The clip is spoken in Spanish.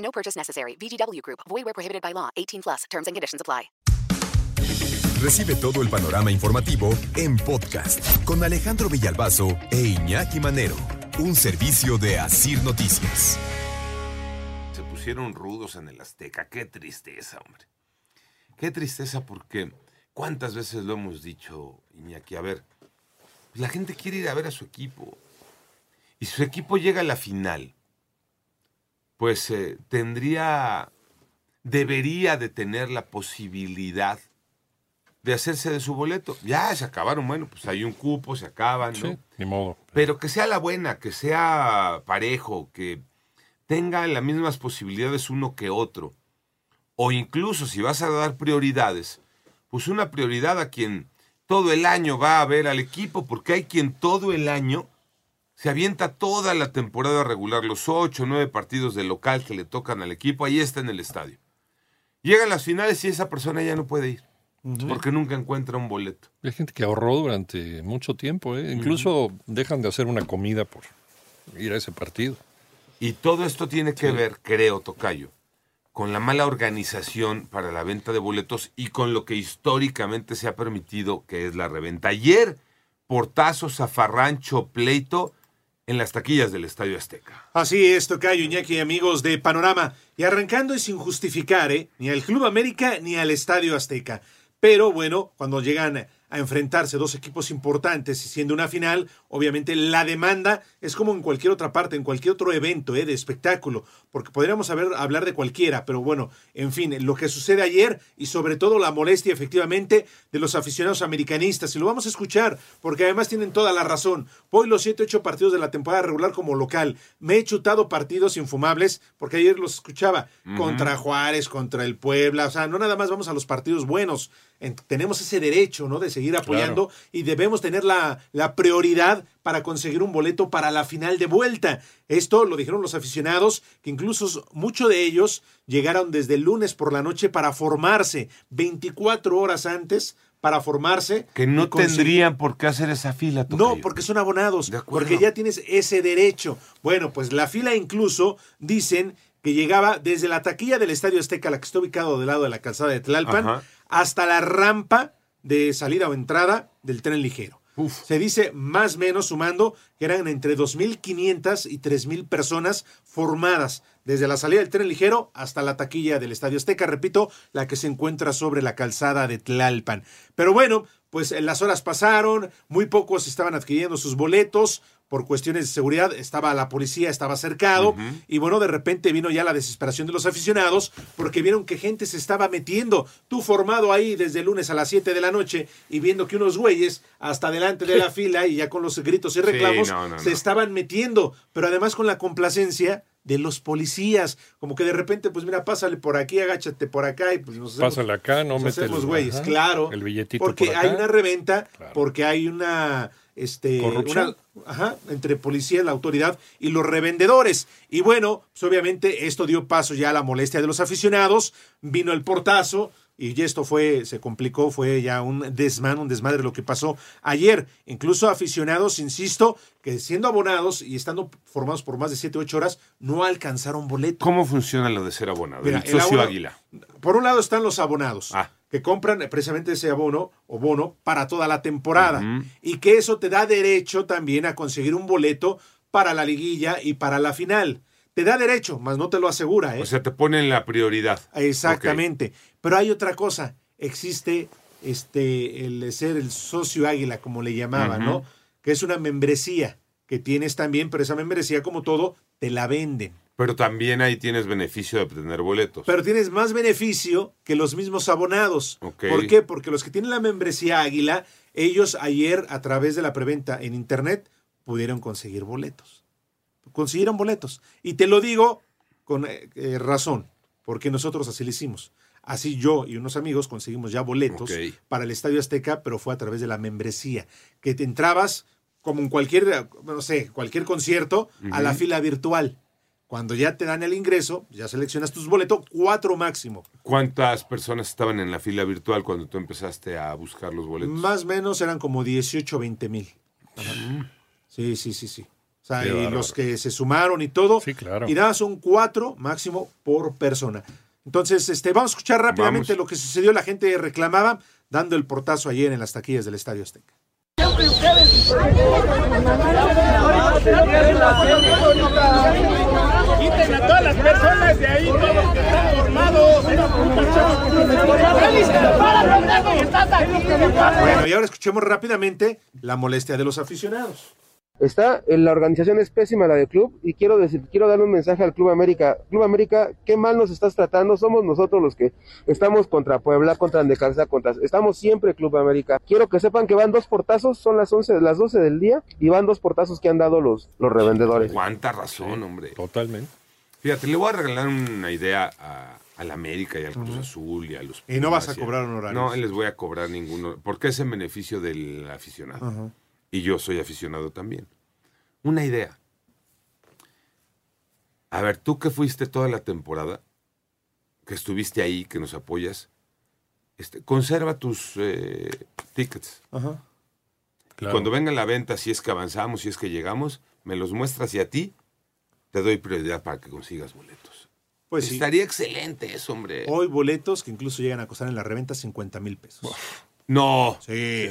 No purchase necessary. VGW Group. Void where prohibited by law. 18 plus. Terms and conditions apply. Recibe todo el panorama informativo en podcast con Alejandro Villalbazo e Iñaki Manero. Un servicio de Asir Noticias. Se pusieron rudos en el Azteca. Qué tristeza, hombre. Qué tristeza porque cuántas veces lo hemos dicho, Iñaki. A ver, la gente quiere ir a ver a su equipo. Y si su equipo llega a la final, pues eh, tendría, debería de tener la posibilidad de hacerse de su boleto. Ya se acabaron, bueno, pues hay un cupo, se acaban, ¿no? Sí, ni modo. Pero que sea la buena, que sea parejo, que tenga las mismas posibilidades uno que otro. O incluso si vas a dar prioridades, pues una prioridad a quien todo el año va a ver al equipo, porque hay quien todo el año se avienta toda la temporada regular, los ocho o nueve partidos de local que le tocan al equipo, ahí está en el estadio. Llegan las finales y esa persona ya no puede ir, porque nunca encuentra un boleto. Hay gente que ahorró durante mucho tiempo, ¿eh? incluso dejan de hacer una comida por ir a ese partido. Y todo esto tiene que ver, creo, Tocayo, con la mala organización para la venta de boletos y con lo que históricamente se ha permitido, que es la reventa. Ayer, portazo, zafarrancho, pleito en las taquillas del Estadio Azteca. Así es, Tocayo, Iñaki, amigos de Panorama. Y arrancando y sin justificar, ¿eh? ni al Club América ni al Estadio Azteca. Pero bueno, cuando llegan a enfrentarse dos equipos importantes y siendo una final, obviamente la demanda es como en cualquier otra parte, en cualquier otro evento ¿eh? de espectáculo, porque podríamos haber, hablar de cualquiera, pero bueno, en fin, lo que sucede ayer y sobre todo la molestia efectivamente de los aficionados americanistas, y lo vamos a escuchar, porque además tienen toda la razón. Voy los 7, 8 partidos de la temporada regular como local, me he chutado partidos infumables, porque ayer los escuchaba, contra Juárez, contra el Puebla, o sea, no nada más vamos a los partidos buenos, en, tenemos ese derecho, ¿no? De seguir apoyando Claro. y debemos tener la, la prioridad para conseguir un boleto para la final de vuelta. Esto lo dijeron los aficionados, que incluso muchos de ellos llegaron desde el lunes por la noche para formarse, 24 horas antes para formarse. Que no tendrían por qué hacer esa fila, Tocayo. no, porque son abonados, De porque ya tienes ese derecho. Bueno, pues la fila incluso dicen que llegaba desde la taquilla del Estadio Azteca, la que está ubicado del lado de la calzada de Tlalpan, Ajá. hasta la rampa de salida o entrada del tren ligero. Uf. Se dice más o menos sumando que eran entre 2.500 y 3.000 personas formadas desde la salida del tren ligero hasta la taquilla del Estadio Azteca, repito, la que se encuentra sobre la calzada de Tlalpan. Pero bueno, pues eh, las horas pasaron, muy pocos estaban adquiriendo sus boletos por cuestiones de seguridad, estaba la policía, estaba cercado, y bueno, de repente vino ya la desesperación de los aficionados porque vieron que gente se estaba metiendo, tú formado ahí desde el lunes a las 7 de la noche y viendo que unos güeyes hasta delante de la fila y ya con los gritos y reclamos no, no, se no. estaban metiendo, pero además con la complacencia de los policías, como que de repente, pues mira, pásale por aquí, agáchate por acá y pues nos hacemos- Pásale acá, no nos hacemos güeyes, ajá, claro. el billetito Porque por acá. hay una reventa, Claro. porque hay una este ¿Corrupción? una- ajá, entre policía, la autoridad y los revendedores. Y bueno, pues obviamente esto dio paso ya a la molestia de los aficionados, vino el portazo y esto fue, se complicó, fue ya un desmán, un desmadre lo que pasó ayer. Incluso aficionados, insisto, que siendo abonados y estando formados por más de 7, 8 horas, no alcanzaron boleto. ¿Cómo funciona lo de ser abonado? Mira, el el socio abono- Águila. Por un lado están los abonados, Ah. que compran precisamente ese abono o bono para toda la temporada. Y que eso te da derecho también a conseguir un boleto para la liguilla y para la final. Te da derecho, más no te lo asegura, ¿eh? O sea, te ponen la prioridad. Exactamente. Pero hay otra cosa. Existe este el ser el socio águila, como le llamaban. ¿no? Que es una membresía que tienes también, pero esa membresía, como todo, te la venden. Pero también ahí tienes beneficio de obtener boletos. Pero tienes más beneficio que los mismos abonados. ¿Por qué? Porque los que tienen la membresía Águila, ellos ayer a través de la preventa en internet pudieron conseguir boletos. Consiguieron boletos. Y te lo digo con eh, eh, razón, porque nosotros así lo hicimos. Así yo y unos amigos conseguimos ya boletos para el Estadio Azteca, pero fue a través de la membresía, que te entrabas como en cualquier, no sé, cualquier concierto, a la fila virtual. Cuando ya te dan el ingreso, ya seleccionas tus boletos, cuatro máximo. ¿Cuántas personas estaban en la fila virtual cuando tú empezaste a buscar los boletos? Más o menos eran como 18 o 20 mil. Sí, sí, sí, sí. Sea, y bárbaro. los que se sumaron y todo. Sí, claro. Y nada, son cuatro máximo por persona. Entonces, este, vamos a escuchar rápidamente Vamos. lo que sucedió. La gente reclamaba dando el portazo ayer en las taquillas del Estadio Azteca. Quiten a todas las personas de ahí, todos los que están formados. Bueno, y ahora escuchemos rápidamente la molestia de los aficionados. Está, en la organización es pésima la del club y quiero decir, quiero darle un mensaje al Club América. Club América, qué mal nos estás tratando, somos nosotros los que estamos contra Puebla, contra Necaxa, contra, estamos siempre Club América. Quiero que sepan que van dos portazos, son las 11, las 12 del día y van dos portazos que han dado los, los revendedores. ¿Cuánta razón, hombre? Totalmente. Fíjate, le voy a regalar una idea a, al América y al Cruz Azul y a los Y no vas a cobrar honorarios. No, les voy a cobrar ninguno, porque es en beneficio del aficionado. Ajá. Y yo soy aficionado también. Una idea. A ver, tú que fuiste toda la temporada, que estuviste ahí, que nos apoyas, este, conserva tus eh, tickets. Ajá. Claro. Cuando venga la venta, si es que avanzamos, si es que llegamos, me los muestras y a ti te doy prioridad para que consigas boletos. Pues sí. Estaría excelente eso, hombre. Hoy boletos que incluso llegan a costar en la reventa 50 mil pesos. No. Sí.